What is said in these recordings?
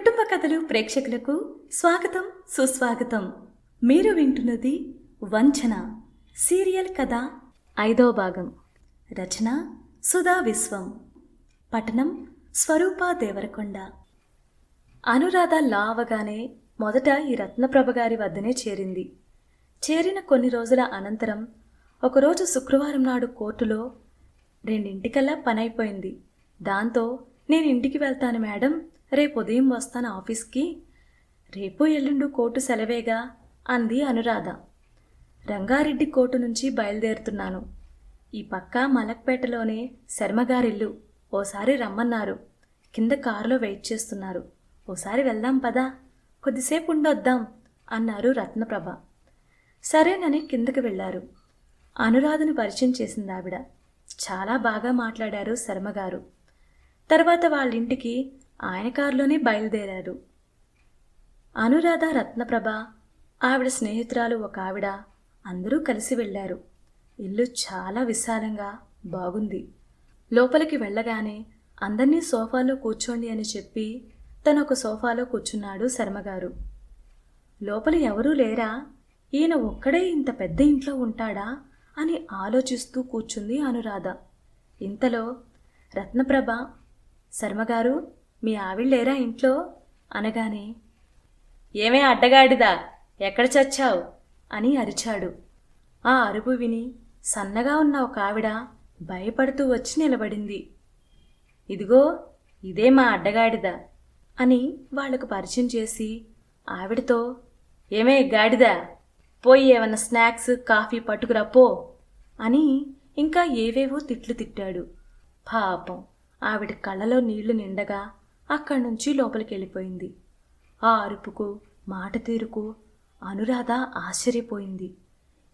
కుటుంబ కథలు ప్రేక్షకులకు స్వాగతం సుస్వాగతం. మీరు వింటున్నది వంచన సీరియల్ కథ ఐదో భాగం. రచన సుధా విశ్వం. పఠనం స్వరూప దేవరకొండ. అనురాధ లా అవగానే మొదట ఈ రత్నప్రభ గారి వద్దనే చేరింది. చేరిన కొన్ని రోజుల అనంతరం ఒకరోజు శుక్రవారం నాడు కోర్టులో రెండింటికల్లా పనైపోయింది. దాంతో నేను ఇంటికి వెళ్తాను మేడం రేపు ఉదయం వస్తాను ఆఫీస్కి. రేపు ఎల్లుండు కోర్టు సెలవేగా అంది అనురాధ. రంగారెడ్డి కోర్టు నుంచి బయలుదేరుతున్నాను. ఈ పక్క మలక్పేటలోనే శర్మగారిల్లు. ఓసారి రమ్మన్నారు. కింద కారులో వెయిట్ చేస్తున్నారు. ఓసారి వెళ్దాం పదా. కొద్దిసేపు ఉండొద్దాం అన్నారు రత్నప్రభ. సరేనని కిందకి వెళ్ళారు అనురాధను పరిచయం చేసింది ఆవిడ. చాలా బాగా మాట్లాడారు శర్మగారు. తర్వాత వాళ్ళింటికి ఆయన కారులోనే బయలుదేరారు. అనురాధ రత్నప్రభ ఆవిడ స్నేహితురాలు ఒక ఆవిడ అందరూ కలిసి వెళ్ళారు. ఇల్లు చాలా విశాలంగా బాగుంది. లోపలికి వెళ్ళగానే అందరినీ సోఫాలో కూర్చోండి అని చెప్పి తను ఒక సోఫాలో కూర్చున్నాడు శర్మగారు. లోపల ఎవరూ లేరా? ఈయన ఒక్కడే ఇంత పెద్ద ఇంట్లో ఉంటాడా? అని ఆలోచిస్తూ కూర్చుంది అనురాధ. ఇంతలో రత్నప్రభ శర్మగారు మీ ఆవిళ్ళేరా ఇంట్లో? అనగానే ఏమే అడ్డగాడిదా? ఎక్కడ చచ్చావు? అని అరిచాడు. ఆ అరుపు విని సన్నగా ఉన్న ఒక ఆవిడ భయపడుతూ వచ్చి నిలబడింది. ఇదిగో ఇదే మా అడ్డగాడిద అని వాళ్ళకు పరిచయం చేసి ఆవిడతో ఏమే గాడిదా? పోయి ఏమన్నా స్నాక్స్ కాఫీ పట్టుకురా పో అని ఇంకా ఏవేవో తిట్లు తిట్టాడు. పాపం ఆవిడ కళ్ళలో నీళ్ళు నిండగా అక్కడి నుంచి లోపలికి వెళ్ళిపోయింది ఆ అరుపుకు మాట తీరుకు అనురాధ ఆశ్చర్యపోయింది.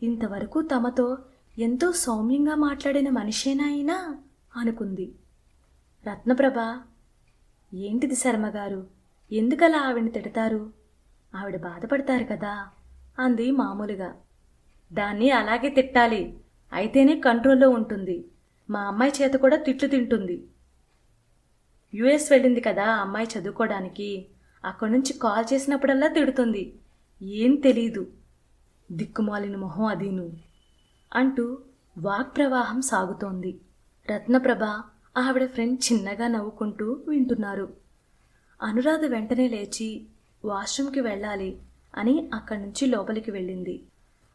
ఇంతవరకు తమతో ఎంతో సౌమ్యంగా మాట్లాడిన మనిషేనా అయినా అనుకుంది. రత్నప్రభ ఏంటిది శర్మగారు? ఎందుకలా ఆవిడని తిడతారు? ఆవిడ బాధపడతారు కదా? అంది మామూలుగా. దాన్ని అలాగే తిట్టాలి. అయితేనే కంట్రోల్లో ఉంటుంది. మా అమ్మాయి చేత కూడా తిట్లు తింటుంది. యుఎస్ వెళ్ళింది కదా అమ్మాయి చదువుకోవడానికి. అక్కడి నుంచి కాల్ చేసినప్పుడల్లా తిడుతుంది. ఏం తెలీదు. దిక్కుమాలిన మొహం అదీను అంటూ వాక్ ప్రవాహం సాగుతోంది. రత్నప్రభ ఆవిడ ఫ్రెండ్ చిన్నగా నవ్వుకుంటూ వింటున్నారు. అనురాధ వెంటనే లేచి వాష్రూమ్కి వెళ్ళాలి అని అక్కడి నుంచి లోపలికి వెళ్ళింది.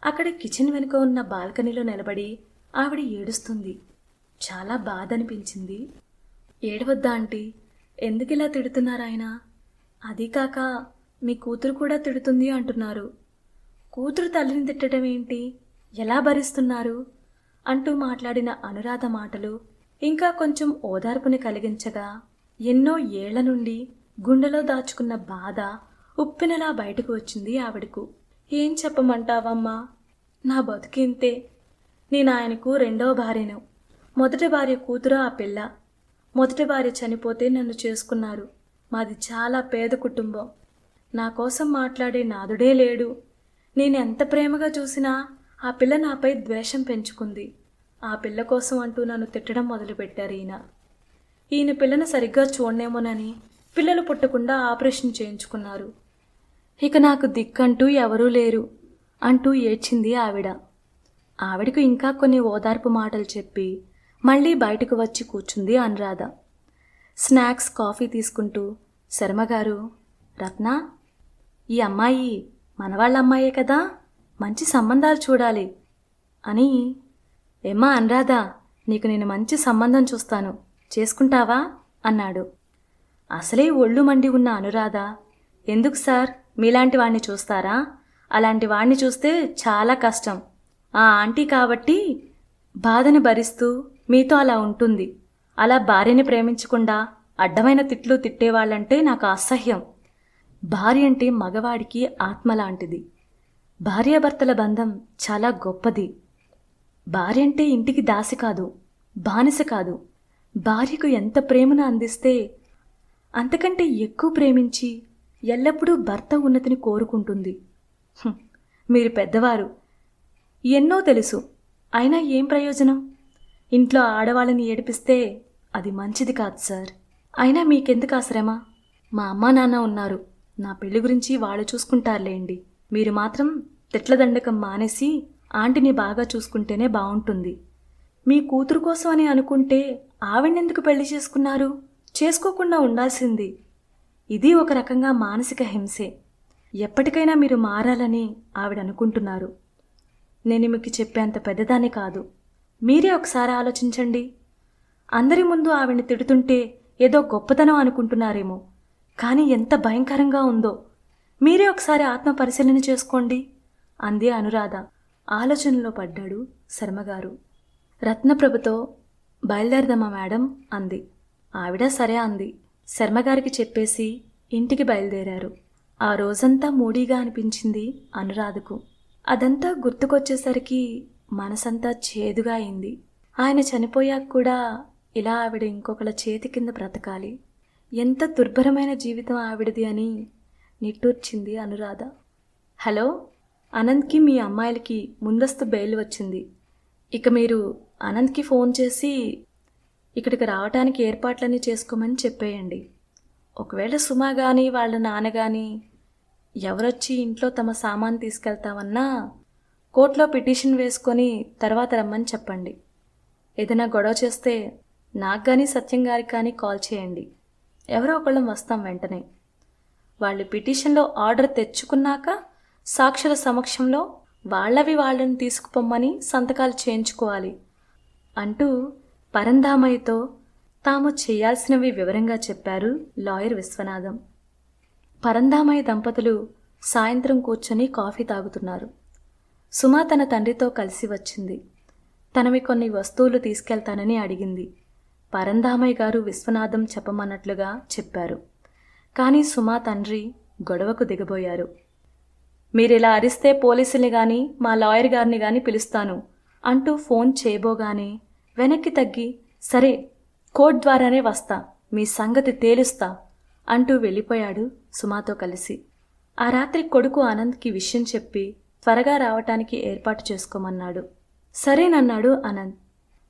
అక్కడ కిచెన్ వెనుక ఉన్న బాల్కనీలో నిలబడి ఆవిడ ఏడుస్తుంది. చాలా బాధ అనిపించింది. ఏడవద్దా ఆంటీ? ఎందుకు ఇలా తిడుతున్నారు ఆయన? అదీ కాక మీ కూతురు కూడా తిడుతుంది అంటున్నారు. కూతురు తల్లిని తిట్టడం ఏంటి? ఎలా భరిస్తున్నారు? అంటూ మాట్లాడిన అనురాధ మాటలు ఇంకా కొంచెం ఓదార్పుని కలిగించగా ఎన్నో ఏళ్ళ నుండి గుండెలో దాచుకున్న బాధ ఉప్పినలా బయటకు వచ్చింది ఆవిడకు. ఏం చెప్పమంటావమ్మా? నా బతుకింతే నేను ఆయనకు రెండవ భార్యను. మొదటి భార్య కూతురు ఆ పిల్ల. మొదటి భార్య చనిపోతే నన్ను చేసుకున్నారు. మాది చాలా పేద కుటుంబం. నా కోసం మాట్లాడే నాదుడే లేడు. నేను ఎంత ప్రేమగా చూసినా ఆ పిల్ల నాపై ద్వేషం పెంచుకుంది. ఆ పిల్ల కోసం అంటూ నన్ను తిట్టడం మొదలుపెట్టారు ఈయన. ఈయన పిల్లను సరిగ్గా చూడనేమోనని పిల్లలు పుట్టకుండా ఆపరేషన్ చేయించుకున్నారు. ఇక నాకు దిక్కంటూ ఎవరూ లేరు అంటూ ఏడ్చింది ఆవిడ. ఆవిడకు ఇంకా కొన్ని ఓదార్పు మాటలు చెప్పి మళ్ళీ బయటకు వచ్చి కూర్చుంది అనురాధ. స్నాక్స్ కాఫీ తీసుకుంటూ శర్మగారు రత్న ఈ అమ్మాయి మనవాళ్ళ అమ్మాయే కదా మంచి సంబంధాలు చూడాలి అని. ఏమ్మా అనురాధ నీకు నేను మంచి సంబంధం చూస్తాను చేసుకుంటావా? అన్నాడు. అసలే ఒళ్ళు మండి ఉన్న అనురాధ ఎందుకు సార్ మీలాంటి వాణ్ణి చూస్తారా? అలాంటి వాణ్ణి చూస్తే చాలా కష్టం. ఆ ఆంటీ కాబట్టి బాధని భరిస్తూ మీతో అలా ఉంటుంది. అలా భార్యని ప్రేమించకుండా అడ్డమైన తిట్లు తిట్టేవాళ్ళంటే నాకు అసహ్యం. భార్య అంటే మగవాడికి ఆత్మ లాంటిది భార్యాభర్తల బంధం చాలా గొప్పది. భార్య అంటే ఇంటికి దాసి కాదు బానిస కాదు. భార్యకు ఎంత ప్రేమను అందిస్తే అంతకంటే ఎక్కువ ప్రేమించి ఎల్లప్పుడూ భర్త ఉన్నతిని కోరుకుంటుంది. మీరు పెద్దవారు. ఎన్నో తెలుసు. అయినా ఏం ప్రయోజనం? ఇంట్లో ఆడవాళ్ళని ఏడిపిస్తే అది మంచిది కాదు సార్. అయినా మీకెందుకు ఆ శ్రమ? మా అమ్మా నాన్న ఉన్నారు. నా పెళ్ళి గురించి వాళ్ళు చూసుకుంటారులేండి. మీరు మాత్రం తిట్లదండకం మానేసి ఆంటీని బాగా చూసుకుంటేనే బాగుంటుంది మీ కూతురు కోసం అని అనుకుంటే ఆవిడెందుకు పెళ్ళి చేసుకున్నారు? చేసుకోకుండా ఉండాల్సింది. ఇది ఒక రకంగా మానసిక హింసే. ఎప్పటికైనా మీరు మారాలని ఆవిడ అనుకుంటున్నారు నేను మీకు చెప్పేంత పెద్దదాన్ని కాదు. మీరే ఒకసారి ఆలోచించండి. అందరి ముందు ఆవిడని తిడుతుంటే ఏదో గొప్పతనం అనుకుంటున్నారేమో. కానీ ఎంత భయంకరంగా ఉందో. మీరే ఒకసారి ఆత్మ పరిశీలన చేసుకోండి. అంది అనురాధ. ఆలోచనలో పడ్డాడు శర్మగారు. రత్నప్రభతో బయలుదేరదమ్మా మేడం అంది. ఆవిడ సరే అంది. శర్మగారికి చెప్పేసి ఇంటికి బయలుదేరారు. ఆ రోజంతా మూడీగా అనిపించింది అనురాధకు. అదంతా గుర్తుకొచ్చేసరికి మనసంతా చేదుగా అయింది. ఆయన చనిపోయాక కూడా ఇలా ఆవిడ ఇంకొకళ్ళ చేతి కింద బ్రతకాలి. ఎంత దుర్భరమైన జీవితం ఆవిడది అని నిట్టూర్చింది అనురాధ. హలో? అనంత్కి మీ అమ్మాయిలకి ముందస్తు బెయిల్ వచ్చింది. ఇక మీరు అనంత్కి ఫోన్ చేసి ఇక్కడికి రావటానికి ఏర్పాట్లన్నీ చేసుకోమని చెప్పేయండి. ఒకవేళ సుమా కానీ వాళ్ళ నాన్న కానీ ఎవరొచ్చి ఇంట్లో తమ సామాన్ తీసుకెళ్తామన్నా కోర్టులో పిటిషన్ వేసుకొని తర్వాత రమ్మని చెప్పండి. ఏదైనా గొడవ చేస్తే నాకు కానీ సత్యం గారికి కానీ కాల్ చేయండి. ఎవరో ఒకళ్ళం వస్తాం వెంటనే. వాళ్ళు పిటిషన్లో ఆర్డర్ తెచ్చుకున్నాక సాక్షుల సమక్షంలో వాళ్ళవి వాళ్ళని తీసుకుపోమ్మని సంతకాలు చేయించుకోవాలి అంటూ పరంధామయ్యతో తాము చేయాల్సినవి వివరంగా చెప్పారు లాయర్ విశ్వనాథం. పరంధామయ్య దంపతులు సాయంత్రం కూర్చొని కాఫీ తాగుతున్నారు. సుమా తన తండ్రితో కలిసి వచ్చింది. తనవి కొన్ని వస్తువులు తీసుకెళ్తానని అడిగింది. పరంధామయ్య గారు విశ్వనాథం చెప్పమన్నట్లుగా చెప్పారు. కానీ సుమా తండ్రి గొడవకు దిగబోయారు. మీరిలా అరిస్తే పోలీసుల్ని గాని మా లాయర్ గారిని గాని పిలుస్తాను అంటూ ఫోన్ చేయబోగానే వెనక్కి తగ్గి సరే కోర్ట్ ద్వారానే వస్తా మీ సంగతి తేలుస్తా అంటూ వెళ్ళిపోయాడు సుమాతో కలిసి. ఆ రాత్రి కొడుకు ఆనంద్కి విషయం చెప్పి త్వరగా రావటానికి ఏర్పాటు చేసుకోమన్నాడు. సరేనన్నాడు అనంత్.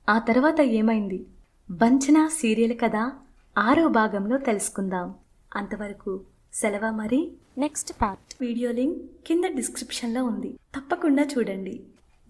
ఆ తర్వాత ఏమైంది? బంచనా సీరియల్ కదా? ఆరో భాగంలో తెలుసుకుందాం. అంతవరకు సెలవా మరి? Next part. వీడియో లింక్ కింద డిస్క్రిప్షన్లో ఉంది. తప్పకుండా చూడండి.